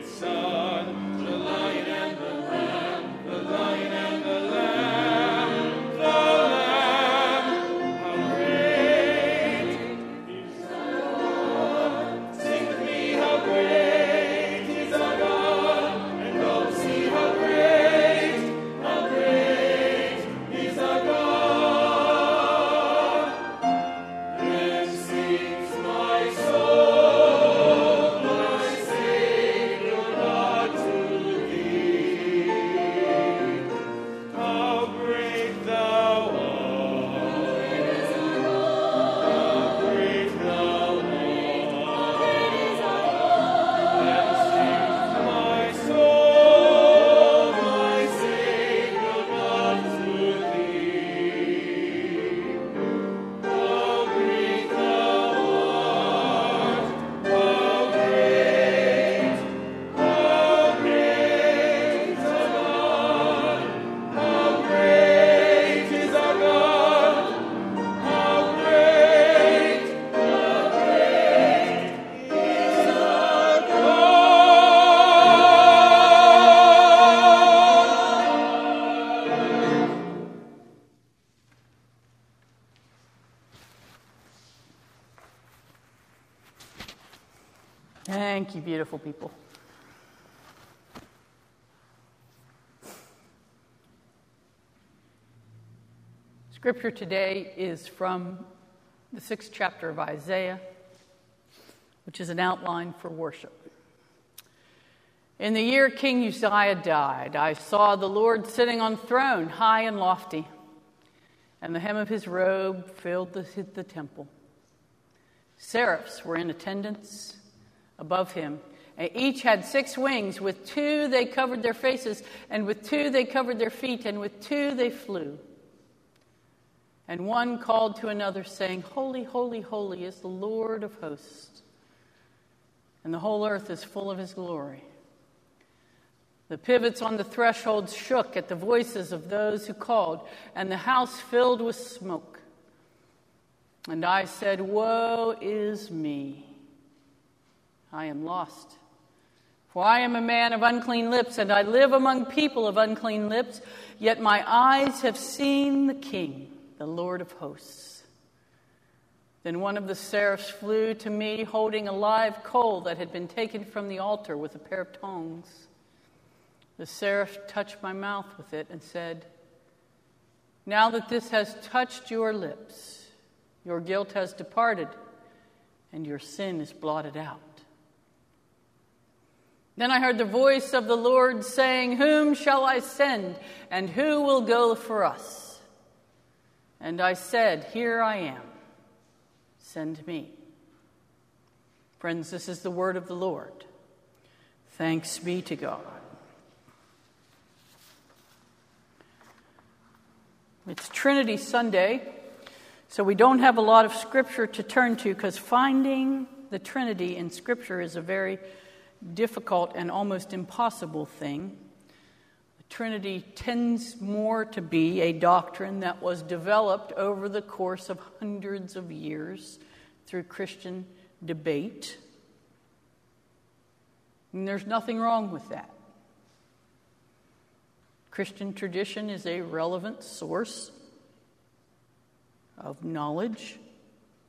It's a. you, beautiful people. Scripture today is from the sixth chapter of Isaiah, which is an outline for worship. In the year King Uzziah died, I saw the Lord sitting on throne, high and lofty, and the hem of his robe filled the, the temple. Seraphs were in attendance above him. And each had six wings. With two they covered their faces, and with two they covered their feet, and with two they flew. And one called to another, saying, Holy, holy, holy is the Lord of hosts, and the whole earth is full of his glory. The pivots on the thresholds shook at the voices of those who called, and the house filled with smoke. And I said, Woe is me! I am lost. For I am a man of unclean lips, and I live among people of unclean lips, yet my eyes have seen the King, the Lord of hosts. Then one of the seraphs flew to me, holding a live coal that had been taken from the altar with a pair of tongs. The seraph touched my mouth with it and said, Now that this has touched your lips, your guilt has departed, and your sin is blotted out. Then I heard the voice of the Lord saying, Whom shall I send, and who will go for us? And I said, Here I am. Send me. Friends, this is the word of the Lord. Thanks be to God. It's Trinity Sunday, so we don't have a lot of scripture to turn to because finding the Trinity in scripture is a very difficult and almost impossible thing. The Trinity tends more to be a doctrine that was developed over the course of hundreds of years through Christian debate. And there's nothing wrong with that. Christian tradition is a relevant source of knowledge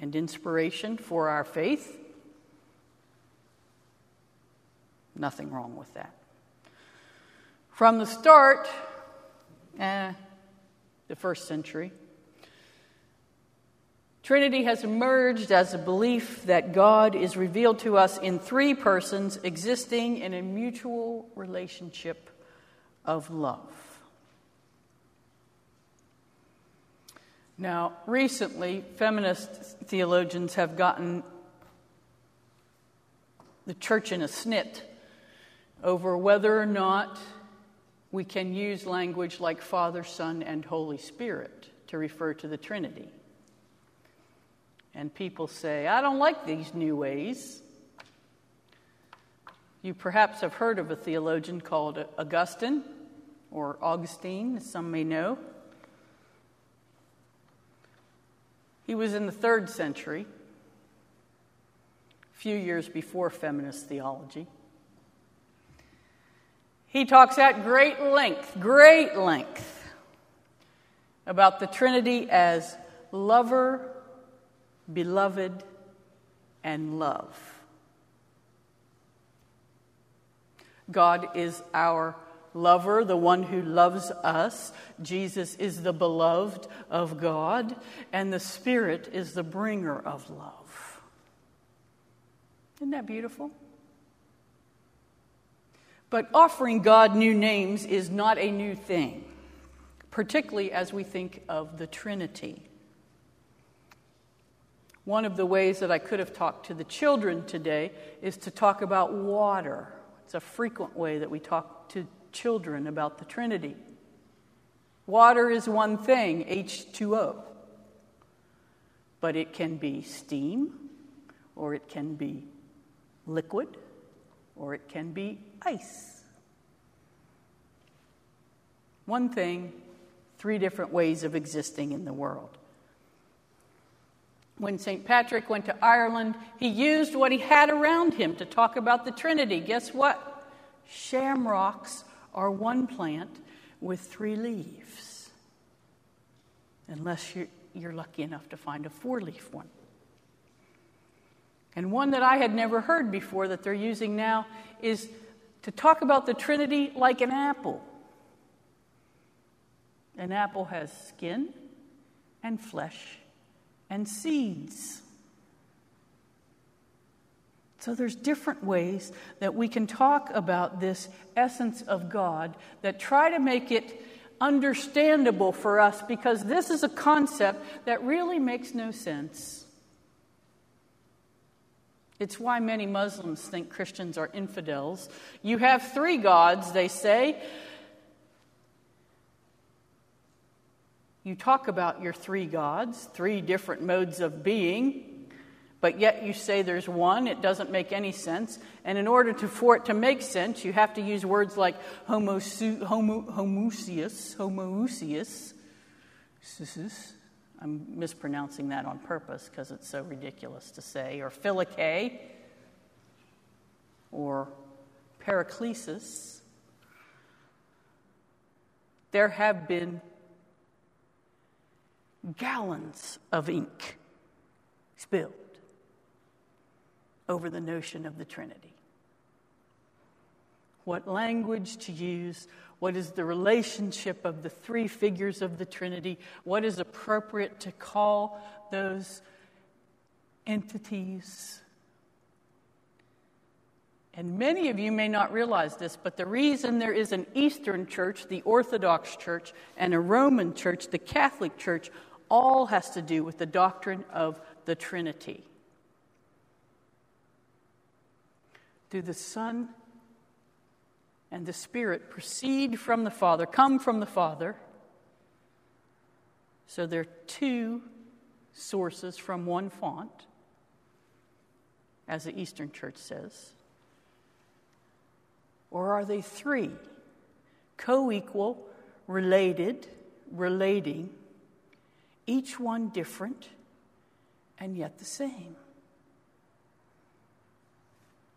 and inspiration for our faith. Nothing wrong with that. From the start, eh, the first century, Trinity has emerged as a belief that God is revealed to us in three persons existing in a mutual relationship of love. Now, recently, feminist theologians have gotten the church in a snit over whether or not we can use language like Father, Son, and Holy Spirit to refer to the Trinity. And people say, I don't like these new ways. You perhaps have heard of a theologian called Augustine, or Augustine, as some may know. He was in the third century, a few years before feminist theology. He talks at great length, great length, about the Trinity as lover, beloved, and love. God is our lover, the one who loves us. Jesus is the beloved of God, and the Spirit is the bringer of love. Isn't that beautiful? But offering God new names is not a new thing, particularly as we think of the Trinity. One of the ways that I could have talked to the children today is to talk about water. It's a frequent way that we talk to children about the Trinity. Water is one thing, H2O, but it can be steam, or it can be liquid, or it can be ice. One thing, three different ways of existing in the world. When St. Patrick went to Ireland, he used what he had around him to talk about the Trinity. Guess what? Shamrocks are one plant with three leaves, unless you're, lucky enough to find a four leaf one. And one that I had never heard before that they're using now is to talk about the Trinity like an apple. An apple has skin and flesh and seeds. So there's different ways that we can talk about this essence of God that try to make it understandable for us because this is a concept that really makes no sense. It's why many Muslims think Christians are infidels. You have three gods, they say. You talk about your three gods, three different modes of being but yet you say there's one, it doesn't make any sense. And in order to, for it to make sense, you have to use words like homoousius, homo. I'm mispronouncing that on purpose because it's so ridiculous to say, or philike, or paraklesis. There have been gallons of ink spilled over the notion of the Trinity. What language to use? What is the relationship of the three figures of the Trinity? What is appropriate to call those entities? And many of you may not realize this, but the reason there is an Eastern church, the Orthodox church, and a Roman church, the Catholic church, all has to do with the doctrine of the Trinity. do the Son and the Spirit proceed from the Father, come from the Father. So they're two sources from one font, as the Eastern Church says. Or are they three, co equal, related, relating, each one different and yet the same?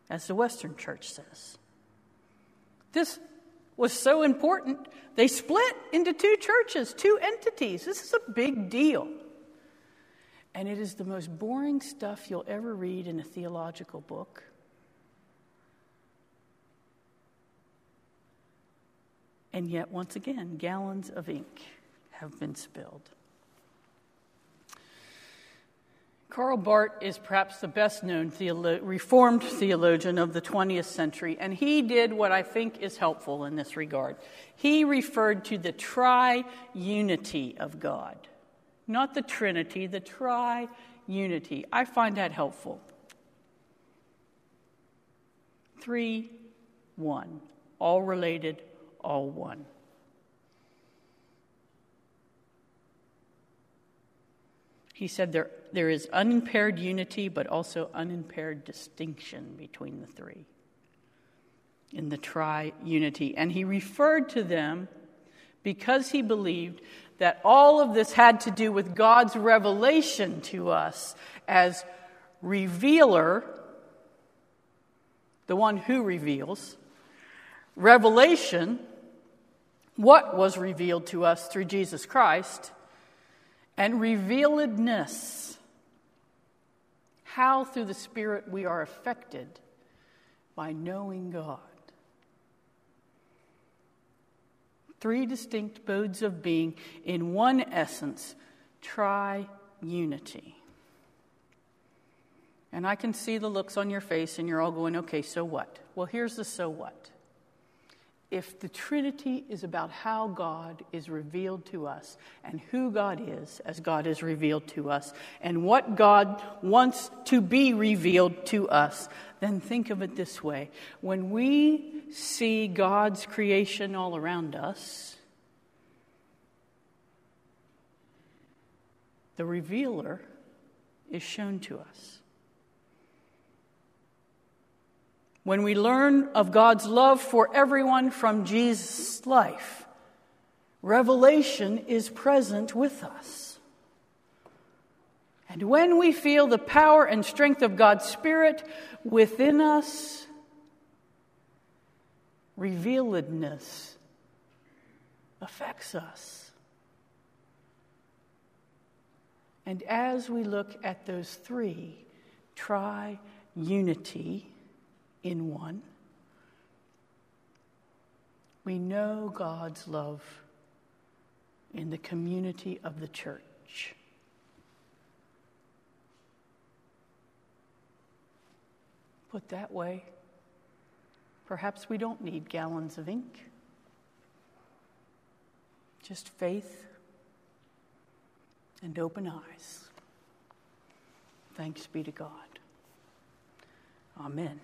as the Western Church says. This was so important, they split into two churches, two entities. This is a big deal. And it is the most boring stuff you'll ever read in a theological book. And yet, once again, gallons of ink have been spilled. Karl Barth is perhaps the best known theolo- Reformed theologian of the 20th century, and he did what I think is helpful in this regard. He referred to the tri-unity of God, not the Trinity, the tri-unity. I find that helpful. Three, one, all related, all one. He said there, there is unimpaired unity, but also unimpaired distinction between the three in the tri unity. And he referred to them because he believed that all of this had to do with God's revelation to us as revealer, the one who reveals, revelation, what was revealed to us through Jesus Christ, and revealedness, how through the Spirit we are affected by knowing God. Three distinct modes of being in one essence, tri unity. And I can see the looks on your face, and you're all going, okay, so what? Well, here's the so what. If the Trinity is about how God is revealed to us and who God is as God is revealed to us and what God wants to be revealed to us, then think of it this way. When we see God's creation all around us, the revealer is shown to us. When we learn of God's love for everyone from Jesus' life, revelation is present with us. And when we feel the power and strength of God's Spirit within us, revealedness affects us. And as we look at those three, tri unity, in one. We know God's love in the community of the church. Put that way, perhaps we don't need gallons of ink, just faith and open eyes. Thanks be to God. Amen.